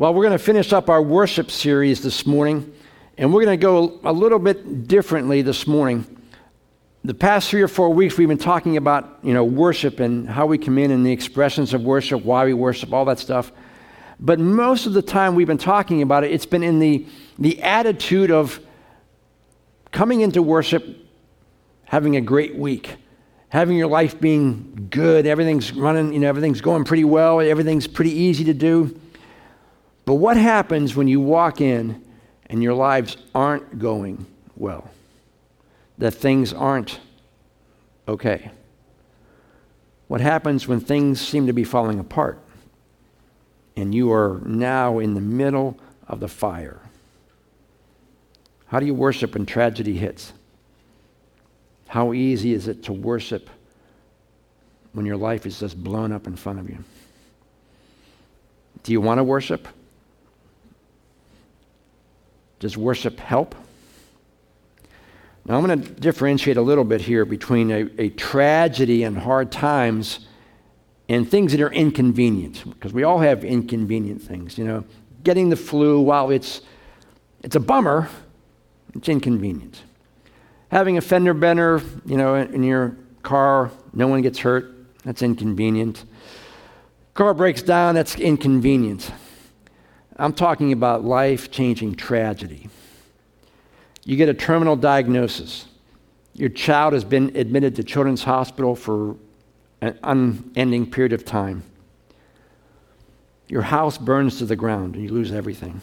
Well, we're going to finish up our worship series this morning, and we're going to go a little bit differently this morning. The past three or four weeks, we've been talking about you know worship and how we come in and the expressions of worship, why we worship, all that stuff. But most of the time we've been talking about it, it's been in the, the attitude of coming into worship, having a great week, having your life being good, everything's running, you know, everything's going pretty well, everything's pretty easy to do. But what happens when you walk in and your lives aren't going well? That things aren't okay? What happens when things seem to be falling apart and you are now in the middle of the fire? How do you worship when tragedy hits? How easy is it to worship when your life is just blown up in front of you? Do you want to worship? Does worship help? Now, I'm going to differentiate a little bit here between a, a tragedy and hard times and things that are inconvenient, because we all have inconvenient things. You know, getting the flu, while it's, it's a bummer, it's inconvenient. Having a fender bender, you know, in your car, no one gets hurt, that's inconvenient. Car breaks down, that's inconvenient. I'm talking about life changing tragedy. You get a terminal diagnosis. Your child has been admitted to Children's Hospital for an unending period of time. Your house burns to the ground and you lose everything.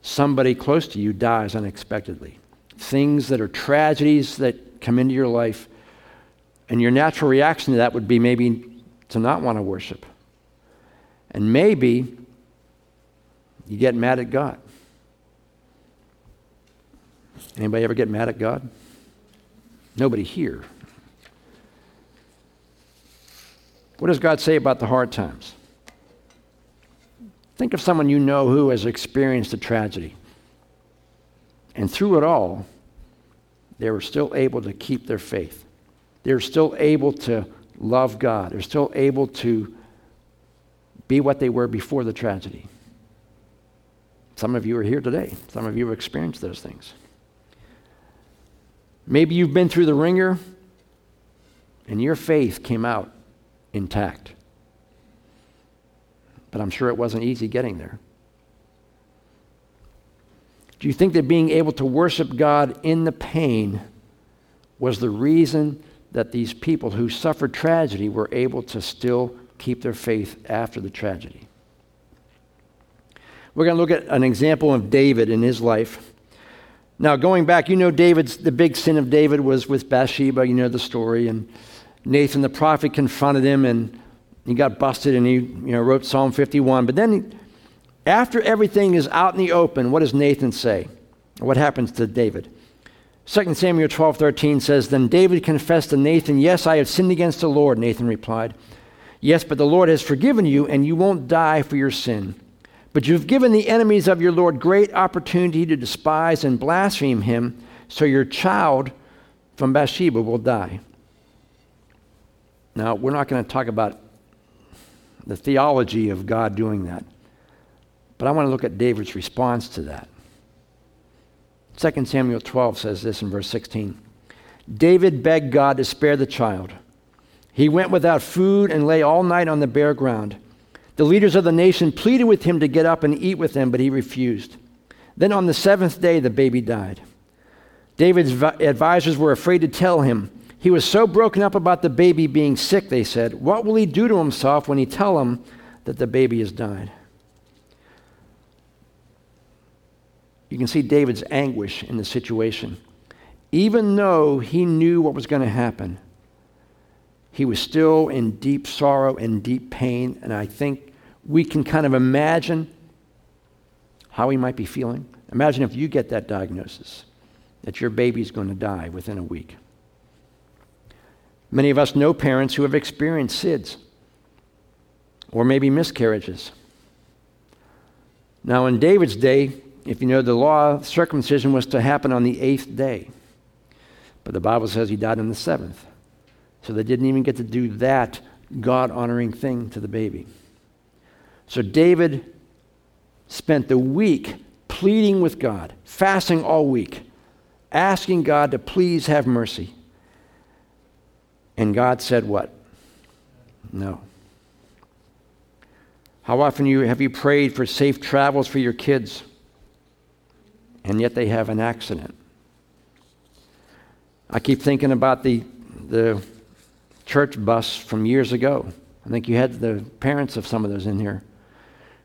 Somebody close to you dies unexpectedly. Things that are tragedies that come into your life, and your natural reaction to that would be maybe to not want to worship. And maybe you get mad at God. Anybody ever get mad at God? Nobody here. What does God say about the hard times? Think of someone you know who has experienced a tragedy. And through it all, they were still able to keep their faith. They're still able to love God. They're still able to be what they were before the tragedy. Some of you are here today. Some of you have experienced those things. Maybe you've been through the wringer and your faith came out intact. But I'm sure it wasn't easy getting there. Do you think that being able to worship God in the pain was the reason that these people who suffered tragedy were able to still keep their faith after the tragedy? We're going to look at an example of David in his life. Now, going back, you know David's the big sin of David was with Bathsheba, you know the story, and Nathan the prophet confronted him and he got busted and he you know, wrote Psalm 51. But then after everything is out in the open, what does Nathan say? What happens to David? 2 Samuel 12, 13 says, Then David confessed to Nathan, Yes, I have sinned against the Lord. Nathan replied, Yes, but the Lord has forgiven you, and you won't die for your sin. But you've given the enemies of your Lord great opportunity to despise and blaspheme him, so your child from Bathsheba will die. Now, we're not going to talk about the theology of God doing that, but I want to look at David's response to that. 2 Samuel 12 says this in verse 16 David begged God to spare the child. He went without food and lay all night on the bare ground. The leaders of the nation pleaded with him to get up and eat with them, but he refused. Then on the seventh day, the baby died. David's advisors were afraid to tell him. He was so broken up about the baby being sick, they said. What will he do to himself when he tell him that the baby has died? You can see David's anguish in the situation. Even though he knew what was going to happen, he was still in deep sorrow and deep pain. And I think we can kind of imagine how he might be feeling. Imagine if you get that diagnosis that your baby's going to die within a week. Many of us know parents who have experienced SIDS or maybe miscarriages. Now, in David's day, if you know the law, circumcision was to happen on the eighth day. But the Bible says he died on the seventh. So they didn't even get to do that God honoring thing to the baby. So David spent the week pleading with God, fasting all week, asking God to please have mercy. And God said, What? No. How often you, have you prayed for safe travels for your kids, and yet they have an accident? I keep thinking about the, the church bus from years ago. I think you had the parents of some of those in here,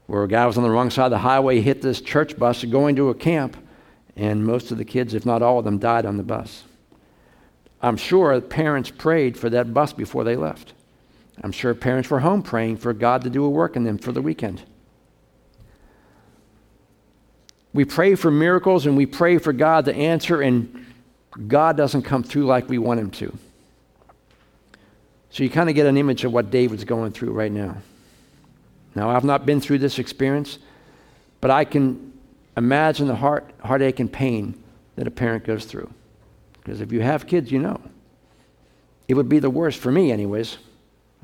where a guy was on the wrong side of the highway, hit this church bus going to a camp, and most of the kids, if not all of them, died on the bus. I'm sure parents prayed for that bus before they left. I'm sure parents were home praying for God to do a work in them for the weekend. We pray for miracles and we pray for God to answer, and God doesn't come through like we want Him to. So you kind of get an image of what David's going through right now. Now, I've not been through this experience, but I can imagine the heart, heartache and pain that a parent goes through. Because if you have kids, you know. It would be the worst for me, anyways,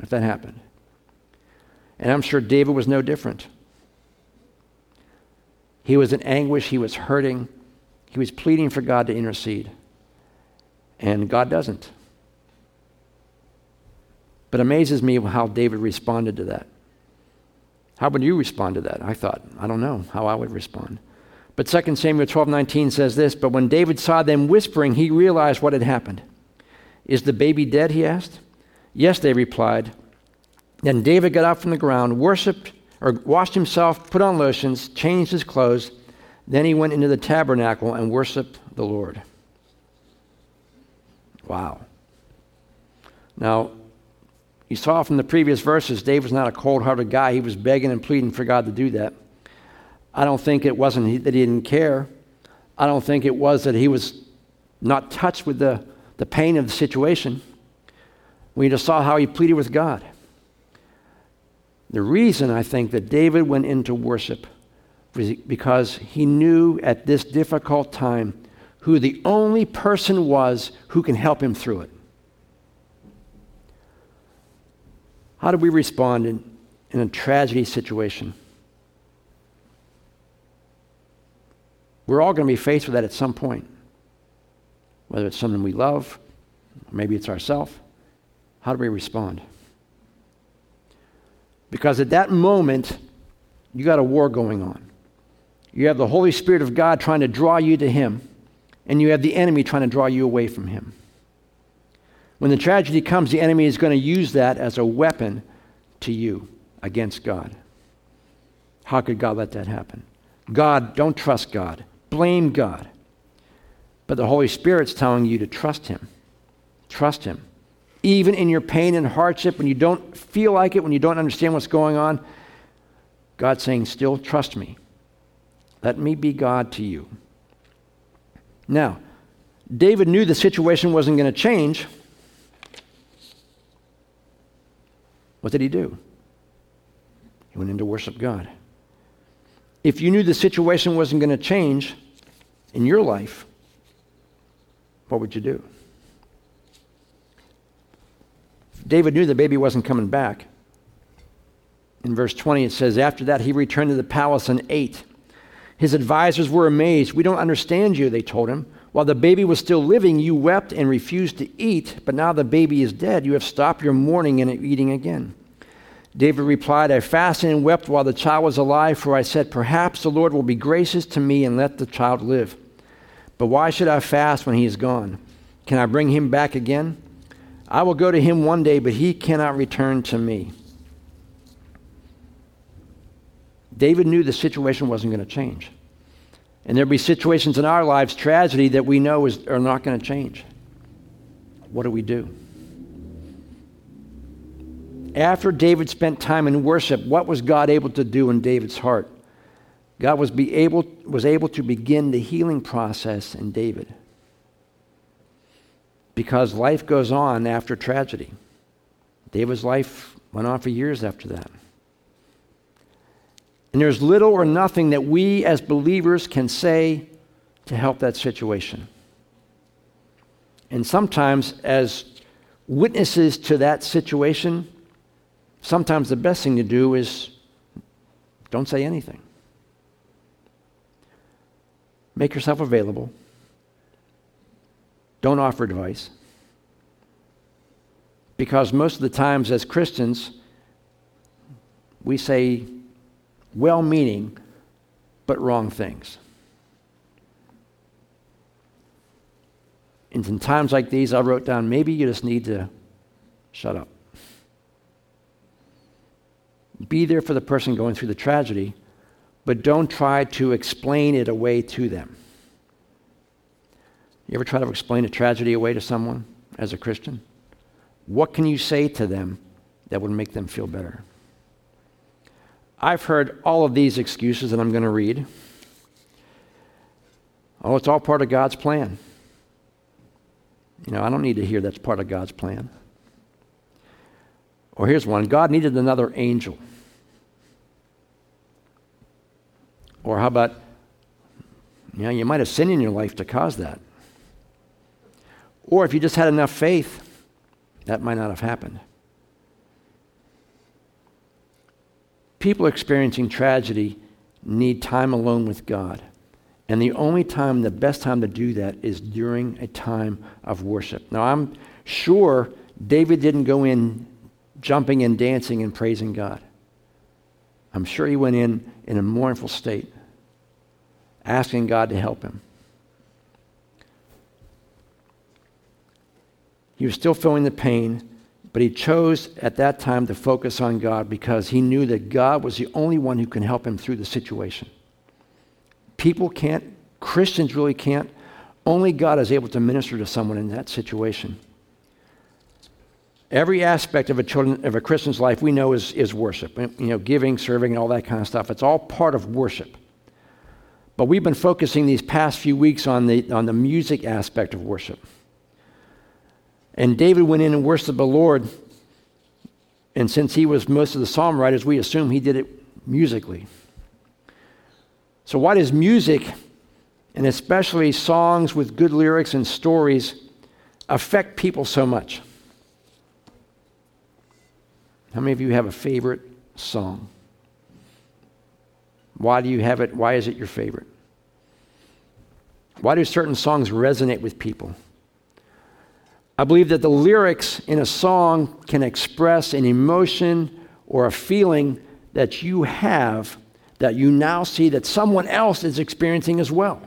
if that happened. And I'm sure David was no different. He was in anguish, he was hurting, he was pleading for God to intercede. And God doesn't. But amazes me how David responded to that. How would you respond to that? I thought, I don't know how I would respond. But 2 Samuel 12 19 says this But when David saw them whispering, he realized what had happened. Is the baby dead? he asked. Yes, they replied. Then David got up from the ground, worshiped, or washed himself, put on lotions, changed his clothes. Then he went into the tabernacle and worshiped the Lord. Wow. Now, you saw from the previous verses, David was not a cold hearted guy. He was begging and pleading for God to do that. I don't think it wasn't that he didn't care. I don't think it was that he was not touched with the, the pain of the situation. We just saw how he pleaded with God. The reason I think that David went into worship was because he knew at this difficult time who the only person was who can help him through it. How do we respond in, in a tragedy situation? We're all going to be faced with that at some point. Whether it's someone we love, maybe it's ourselves. How do we respond? Because at that moment, you got a war going on. You have the Holy Spirit of God trying to draw you to Him, and you have the enemy trying to draw you away from Him. When the tragedy comes, the enemy is going to use that as a weapon to you against God. How could God let that happen? God, don't trust God blame God. But the Holy Spirit's telling you to trust Him. Trust Him. Even in your pain and hardship, when you don't feel like it, when you don't understand what's going on, God's saying, Still trust me. Let me be God to you. Now, David knew the situation wasn't going to change. What did he do? He went in to worship God. If you knew the situation wasn't going to change, in your life, what would you do? David knew the baby wasn't coming back. In verse 20, it says, After that, he returned to the palace and ate. His advisors were amazed. We don't understand you, they told him. While the baby was still living, you wept and refused to eat, but now the baby is dead. You have stopped your mourning and eating again. David replied, I fasted and wept while the child was alive, for I said, Perhaps the Lord will be gracious to me and let the child live. But why should I fast when he is gone? Can I bring him back again? I will go to him one day, but he cannot return to me. David knew the situation wasn't going to change. And there'll be situations in our lives, tragedy, that we know is, are not going to change. What do we do? After David spent time in worship, what was God able to do in David's heart? God was, be able, was able to begin the healing process in David. Because life goes on after tragedy. David's life went on for years after that. And there's little or nothing that we as believers can say to help that situation. And sometimes, as witnesses to that situation, sometimes the best thing to do is don't say anything. Make yourself available. Don't offer advice. Because most of the times, as Christians, we say well meaning but wrong things. And in times like these, I wrote down maybe you just need to shut up. Be there for the person going through the tragedy, but don't try to explain it away to them. You ever try to explain a tragedy away to someone as a Christian? What can you say to them that would make them feel better? I've heard all of these excuses that I'm going to read. Oh, it's all part of God's plan. You know, I don't need to hear that's part of God's plan. Or here's one God needed another angel. Or how about, you know, you might have sinned in your life to cause that. Or if you just had enough faith, that might not have happened. People experiencing tragedy need time alone with God. And the only time, the best time to do that is during a time of worship. Now, I'm sure David didn't go in jumping and dancing and praising God. I'm sure he went in in a mournful state, asking God to help him. He was still feeling the pain, but he chose at that time to focus on God because he knew that God was the only one who can help him through the situation. People can't, Christians really can't. Only God is able to minister to someone in that situation. Every aspect of a, children, of a Christian's life we know is, is worship. You know, giving, serving, and all that kind of stuff. It's all part of worship. But we've been focusing these past few weeks on the, on the music aspect of worship. And David went in and worshiped the Lord. And since he was most of the psalm writers, we assume he did it musically. So, why does music, and especially songs with good lyrics and stories, affect people so much? How many of you have a favorite song? Why do you have it? Why is it your favorite? Why do certain songs resonate with people? I believe that the lyrics in a song can express an emotion or a feeling that you have that you now see that someone else is experiencing as well.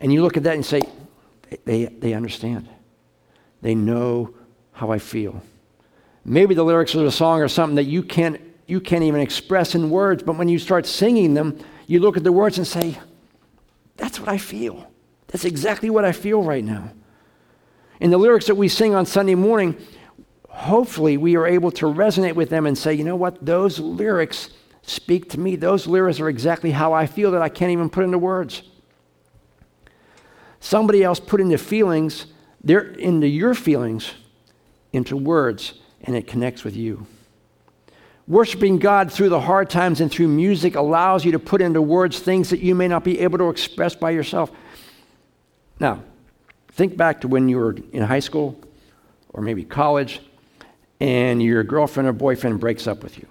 And you look at that and say, they, they understand. They know how I feel. Maybe the lyrics of the song are something that you can't, you can't even express in words, but when you start singing them, you look at the words and say, That's what I feel. That's exactly what I feel right now. In the lyrics that we sing on Sunday morning, hopefully we are able to resonate with them and say, you know what, those lyrics speak to me. Those lyrics are exactly how I feel that I can't even put into words. Somebody else put into feelings, they're into your feelings, into words, and it connects with you. Worshiping God through the hard times and through music allows you to put into words things that you may not be able to express by yourself. Now, Think back to when you were in high school or maybe college and your girlfriend or boyfriend breaks up with you.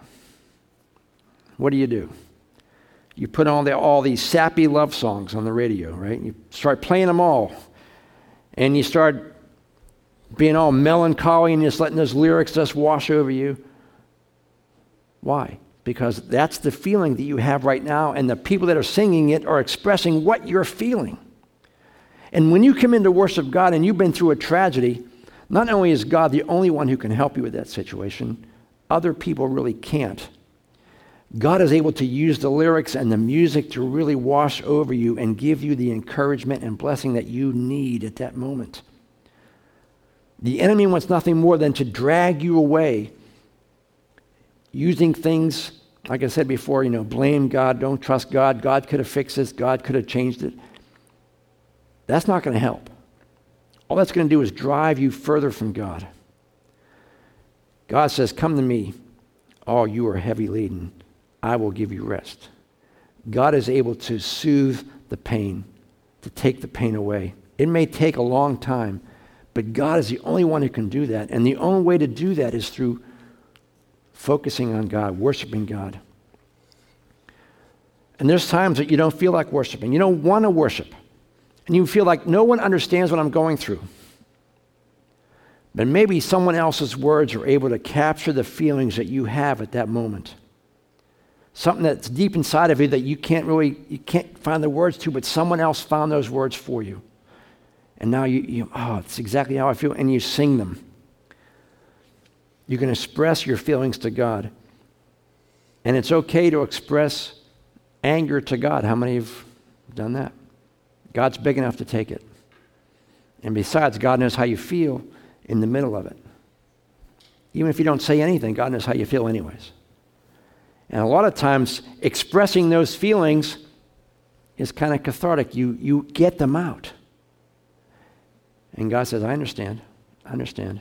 What do you do? You put on the, all these sappy love songs on the radio, right? You start playing them all. And you start being all melancholy and just letting those lyrics just wash over you. Why? Because that's the feeling that you have right now, and the people that are singing it are expressing what you're feeling. And when you come in to worship God and you've been through a tragedy, not only is God the only one who can help you with that situation, other people really can't. God is able to use the lyrics and the music to really wash over you and give you the encouragement and blessing that you need at that moment. The enemy wants nothing more than to drag you away using things, like I said before, you know, blame God, don't trust God, God could have fixed this, God could have changed it. That's not going to help. All that's going to do is drive you further from God. God says, Come to me, all you are heavy laden. I will give you rest. God is able to soothe the pain, to take the pain away. It may take a long time, but God is the only one who can do that. And the only way to do that is through focusing on God, worshiping God. And there's times that you don't feel like worshiping. You don't want to worship. And you feel like no one understands what I'm going through. But maybe someone else's words are able to capture the feelings that you have at that moment. Something that's deep inside of you that you can't really you can't find the words to, but someone else found those words for you. And now you, you oh, it's exactly how I feel, and you sing them. You can express your feelings to God. And it's okay to express anger to God. How many have done that? God's big enough to take it. And besides, God knows how you feel in the middle of it. Even if you don't say anything, God knows how you feel, anyways. And a lot of times, expressing those feelings is kind of cathartic. You, you get them out. And God says, I understand. I understand.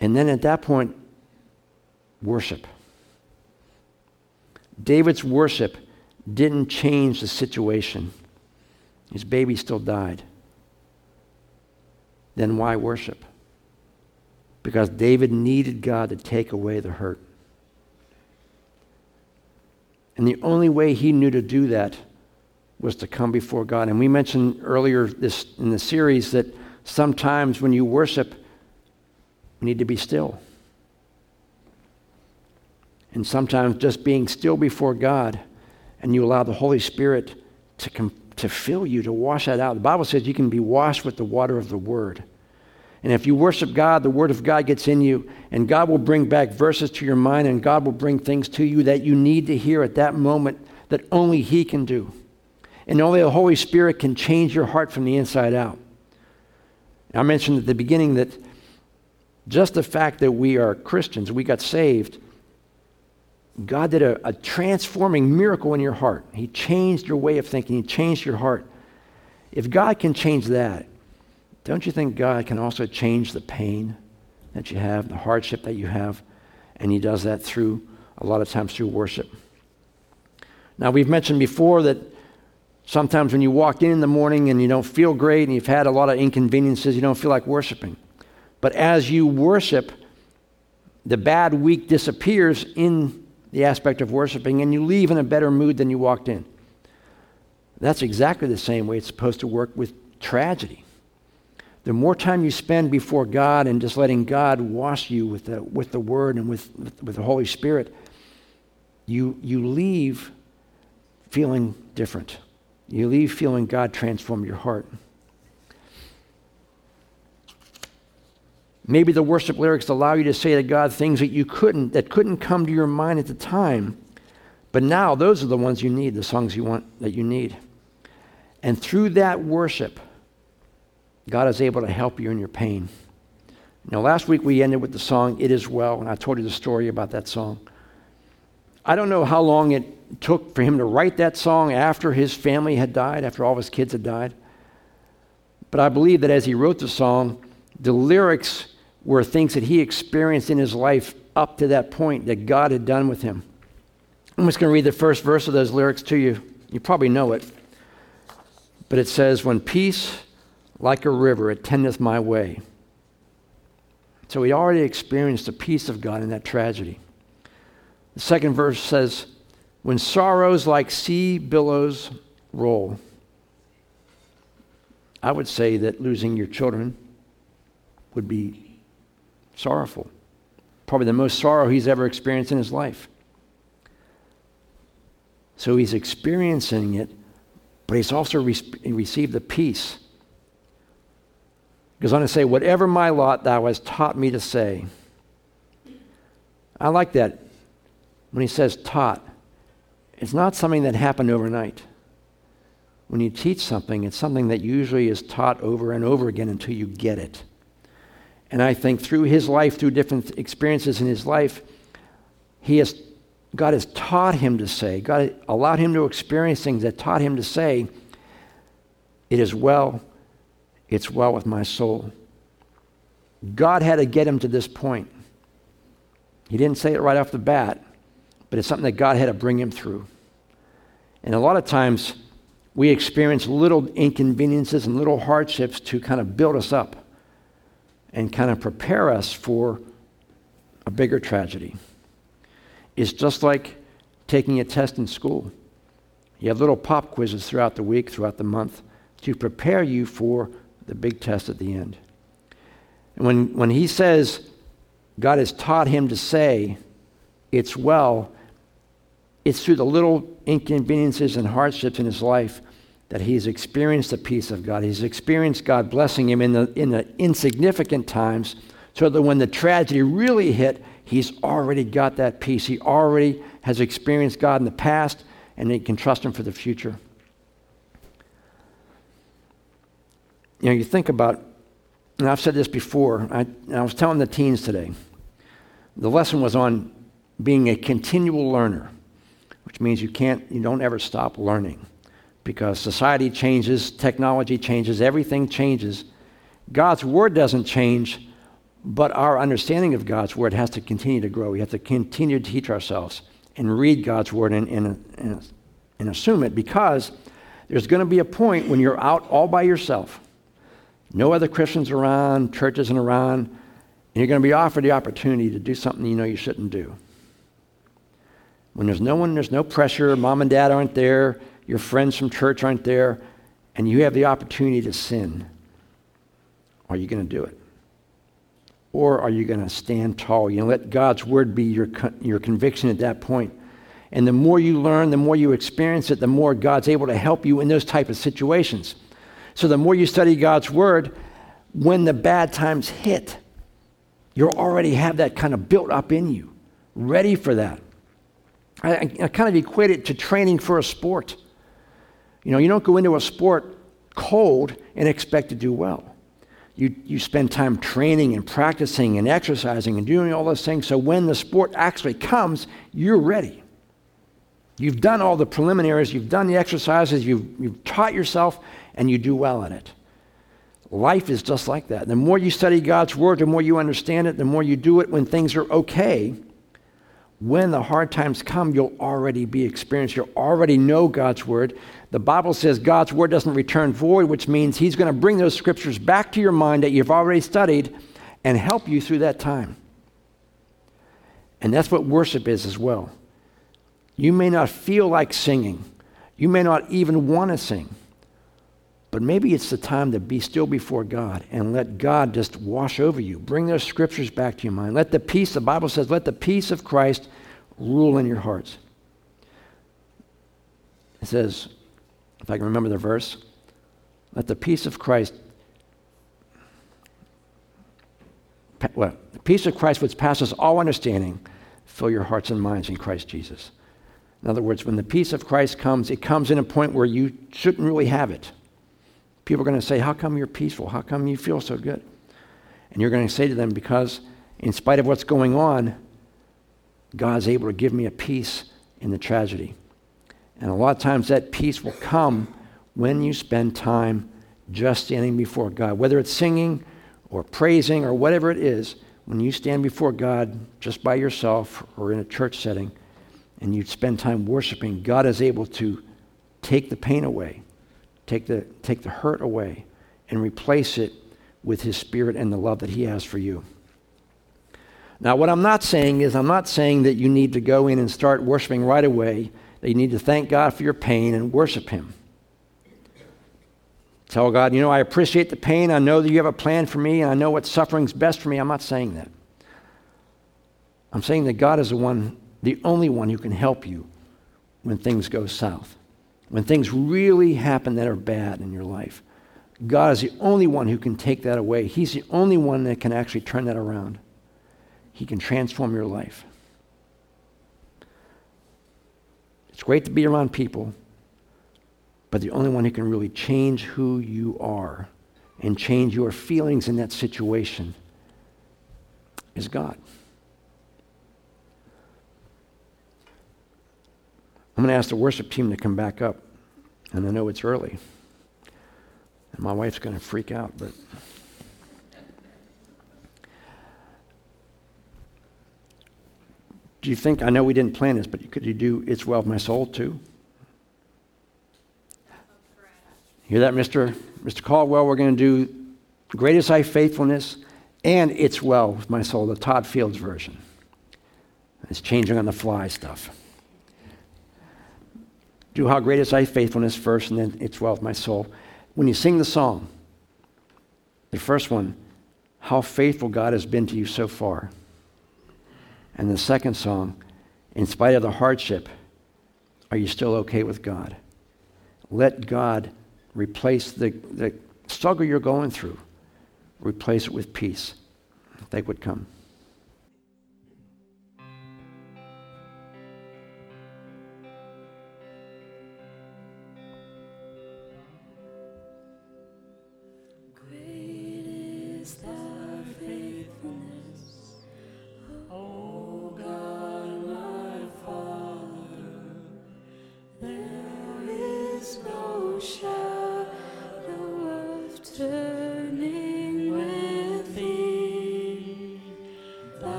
And then at that point, worship. David's worship didn't change the situation. His baby still died. Then why worship? Because David needed God to take away the hurt. And the only way he knew to do that was to come before God. And we mentioned earlier this in the series that sometimes when you worship, you need to be still. And sometimes just being still before God and you allow the Holy Spirit to, com- to fill you, to wash that out. The Bible says you can be washed with the water of the Word. And if you worship God, the Word of God gets in you, and God will bring back verses to your mind, and God will bring things to you that you need to hear at that moment that only He can do. And only the Holy Spirit can change your heart from the inside out. I mentioned at the beginning that just the fact that we are Christians, we got saved, God did a, a, transforming miracle in your heart. He changed your way of thinking, He changed your heart. If God can change that, don't you think God can also change the pain that you have, the hardship that you have? And He does that through, a lot of times, through worship. Now, we've mentioned before that sometimes when you walk in in the morning and you don't feel great and you've had a lot of inconveniences, you don't feel like worshiping. But as you worship, the bad week disappears in the aspect of worshiping and you leave in a better mood than you walked in. That's exactly the same way it's supposed to work with tragedy. The more time you spend before God and just letting God wash you with the, with the Word and with, with, the Holy Spirit, you, you leave feeling different. You leave feeling God transform your heart. Maybe the worship lyrics allow you to say to God things that you couldn't, that couldn't come to your mind at the time. But now those are the ones you need, the songs you want that you need. And through that worship, God is able to help you in your pain. Now, last week we ended with the song It Is Well, and I told you the story about that song. I don't know how long it took for him to write that song after his family had died, after all of his kids had died. But I believe that as he wrote the song, the lyrics were things that he experienced in his life up to that point that God had done with him. I'm just going to read the first verse of those lyrics to you. You probably know it. But it says, When peace like a river attendeth my way. So he already experienced the peace of God in that tragedy. The second verse says, When sorrows like sea billows roll. I would say that losing your children would be sorrowful. Probably the most sorrow he's ever experienced in his life. So he's experiencing it, but he's also re- received the peace. He goes on to say, Whatever my lot thou hast taught me to say. I like that when he says taught. It's not something that happened overnight. When you teach something, it's something that usually is taught over and over again until you get it. And I think through his life, through different experiences in his life, he has, God has taught him to say, God allowed him to experience things that taught him to say, It is well, it's well with my soul. God had to get him to this point. He didn't say it right off the bat, but it's something that God had to bring him through. And a lot of times, we experience little inconveniences and little hardships to kind of build us up and kind of prepare us for a bigger tragedy. It's just like taking a test in school. You have little pop quizzes throughout the week, throughout the month, to prepare you for the big test at the end. And when, when he says God has taught him to say, it's well, it's through the little inconveniences and hardships in his life that he's experienced the peace of God. He's experienced God blessing him in the, in the insignificant times so that when the tragedy really hit, he's already got that peace. He already has experienced God in the past and he can trust him for the future. You know, you think about, and I've said this before, I, I was telling the teens today, the lesson was on being a continual learner, which means you can't, you don't ever stop learning because society changes, technology changes, everything changes. God's word doesn't change, but our understanding of God's word has to continue to grow. We have to continue to teach ourselves and read God's word and, and, and, and assume it because there's going to be a point when you're out all by yourself. No other Christians around, church isn't around, and you're going to be offered the opportunity to do something you know you shouldn't do. When there's no one, there's no pressure, mom and dad aren't there, your friends from church aren't there, and you have the opportunity to sin, are you going to do it? Or are you going to stand tall? You know, let God's word be your, your conviction at that point. And the more you learn, the more you experience it, the more God's able to help you in those type of situations. So the more you study God's word, when the bad times hit, you already have that kind of built up in you, ready for that. I, I kind of equate it to training for a sport. You know, you don't go into a sport cold and expect to do well. You, you spend time training and practicing and exercising and doing all those things so when the sport actually comes, you're ready. You've done all the preliminaries, you've done the exercises, you've, you've taught yourself, and you do well in it. Life is just like that. The more you study God's Word, the more you understand it, the more you do it when things are okay when the hard times come, you'll already be experienced. You'll already know God's word. The Bible says God's word doesn't return void, which means He's going to bring those scriptures back to your mind that you've already studied and help you through that time. And that's what worship is as well. You may not feel like singing, you may not even want to sing. But maybe it's the time to be still before God and let God just wash over you. Bring those scriptures back to your mind. Let the peace, the Bible says, let the peace of Christ rule in your hearts. It says, if I can remember the verse, let the peace of Christ, well, the peace of Christ which passes all understanding, fill your hearts and minds in Christ Jesus. In other words, when the peace of Christ comes, it comes in a point where you shouldn't really have it. People are going to say, How come you're peaceful? How come you feel so good? And you're going to say to them, Because in spite of what's going on, God's able to give me a peace in the tragedy. And a lot of times that peace will come when you spend time just standing before God, whether it's singing or praising or whatever it is. When you stand before God just by yourself or in a church setting and you spend time worshiping, God is able to take the pain away take the, take the hurt away and replace it with his spirit and the love that he has for you. Now, what I'm not saying is, I'm not saying that you need to go in and start worshiping right away, that you need to thank God for your pain and worship him. Tell God, you know, I appreciate the pain. I know that you have a plan for me, and I know what suffering's best for me. I'm not saying that. I'm saying that God is the one, the only one who can help you when things go south when things really happen that are bad in your life, God is the only one who can take that away. He's the only one that can actually turn that around. He can transform your life. It's great to be around people, but the only one who can really change who you are and change your feelings in that situation is God. Going to ask the worship team to come back up. And I know it's early. And my wife's going to freak out, but. Do you think, I know we didn't plan this, but could you do It's Well with My Soul too? Hear that, Mr. Mr. Caldwell? We're going to do Great is Thy Faithfulness and It's Well with My Soul, the Todd Fields version. It's changing on the fly stuff. Do how great is thy faithfulness first, and then it's well with my soul. When you sing the song, the first one, how faithful God has been to you so far. And the second song, in spite of the hardship, are you still okay with God? Let God replace the, the struggle you're going through, replace it with peace. They would come.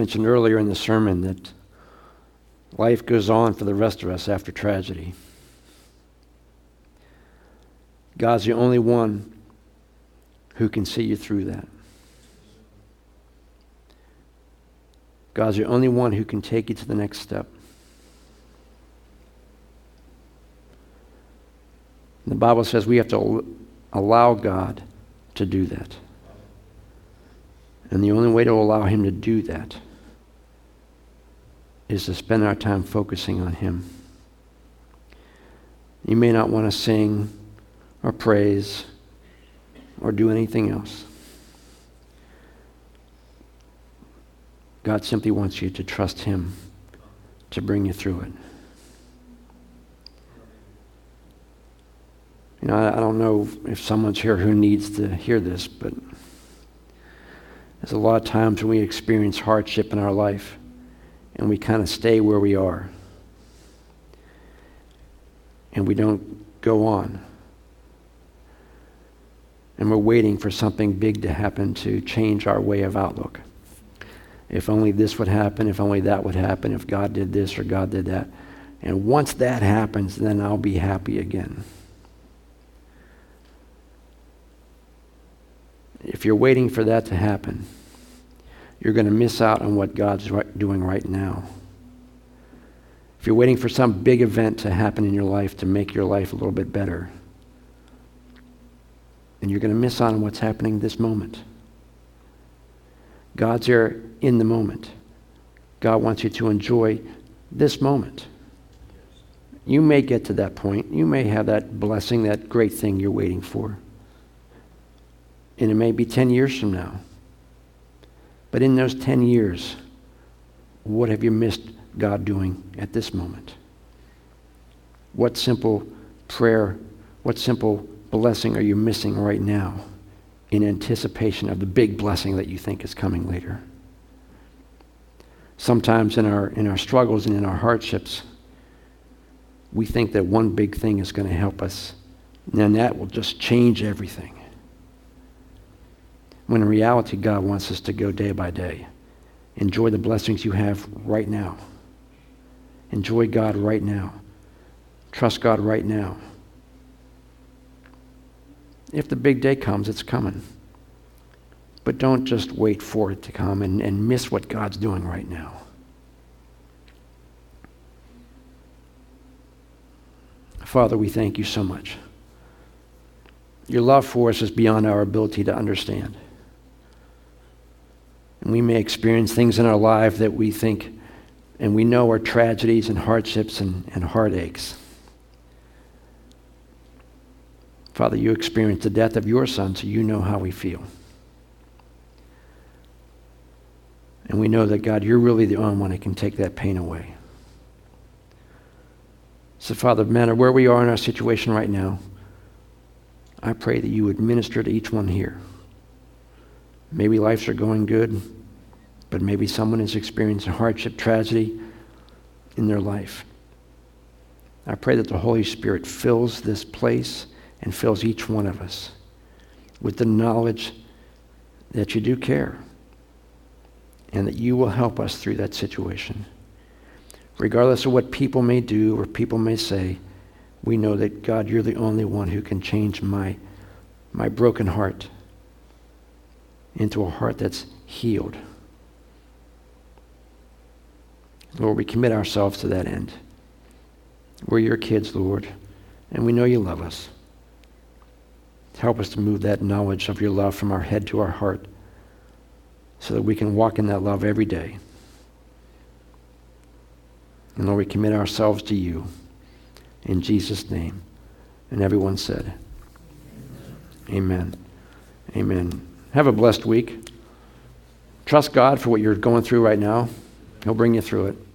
Mentioned earlier in the sermon that life goes on for the rest of us after tragedy. God's the only one who can see you through that. God's the only one who can take you to the next step. The Bible says we have to allow God to do that. And the only way to allow Him to do that is to spend our time focusing on Him. You may not want to sing or praise or do anything else. God simply wants you to trust Him to bring you through it. You know, I, don't know if someone's here who needs to hear this, but there's a lot of times when we experience hardship in our life and we kind of stay where we are and we don't go on. And we're waiting for something big to happen to change our way of outlook. If only this would happen, if only that would happen, if God did this or God did that. And once that happens, then I'll be happy again. If you're waiting for that to happen, you're going to miss out on what God's right, doing right now. If you're waiting for some big event to happen in your life to make your life a little bit better, then you're going to miss out on what's happening this moment. God's here in the moment. God wants you to enjoy this moment. You may get to that point. You may have that blessing, that great thing you're waiting for. And it may be 10 years from now. But in those 10 years, what have you missed God doing at this moment? What simple prayer, what simple blessing are you missing right now in anticipation of the big blessing that you think is coming later? Sometimes in our, in our struggles and in our hardships, we think that one big thing is going to help us, and that will just change everything. When in reality, God wants us to go day by day. Enjoy the blessings you have right now. Enjoy God right now. Trust God right now. If the big day comes, it's coming. But don't just wait for it to come and, and miss what God's doing right now. Father, we thank you so much. Your love for us is beyond our ability to understand. And we may experience things in our life that we think and we know are tragedies and hardships and, and heartaches. Father, you experienced the death of your son, so you know how we feel. And we know that, God, you're really the only one that can take that pain away. So, Father, no matter where we are in our situation right now, I pray that you would minister to each one here. Maybe lives are going good, but maybe someone is experiencing hardship, tragedy in their life. I pray that the Holy Spirit fills this place and fills each one of us with the knowledge that you do care and that you will help us through that situation. Regardless of what people may do or people may say, we know that God, you're the only one who can change my, my broken heart into a heart that's healed. Lord, we commit ourselves to that end. We're your kids, Lord, and we know you love us. Help us to move that knowledge of your love from our head to our heart so that we can walk in that love every day. And Lord, we commit ourselves to you in Jesus' name. And everyone said, Amen. Amen. Have a blessed week. Trust God for what you're going through right now. He'll bring you through it.